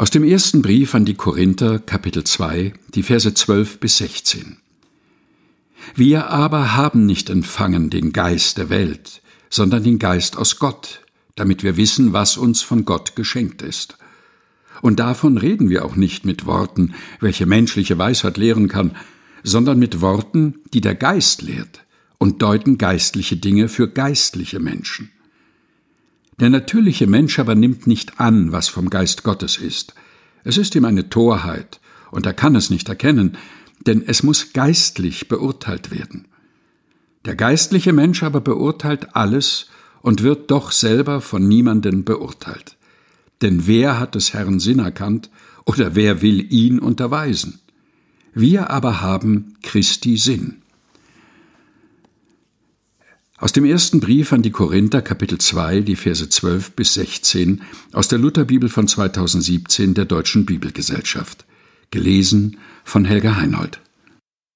Aus dem ersten Brief an die Korinther, Kapitel 2, die Verse 12 bis 16. Wir aber haben nicht empfangen den Geist der Welt, sondern den Geist aus Gott, damit wir wissen, was uns von Gott geschenkt ist. Und davon reden wir auch nicht mit Worten, welche menschliche Weisheit lehren kann, sondern mit Worten, die der Geist lehrt und deuten geistliche Dinge für geistliche Menschen. Der natürliche Mensch aber nimmt nicht an, was vom Geist Gottes ist. Es ist ihm eine Torheit, und er kann es nicht erkennen, denn es muss geistlich beurteilt werden. Der geistliche Mensch aber beurteilt alles und wird doch selber von niemanden beurteilt. Denn wer hat des Herrn Sinn erkannt oder wer will ihn unterweisen? Wir aber haben Christi Sinn. Aus dem ersten Brief an die Korinther, Kapitel 2, die Verse 12 bis 16, aus der Lutherbibel von 2017 der Deutschen Bibelgesellschaft. Gelesen von Helga Heinold.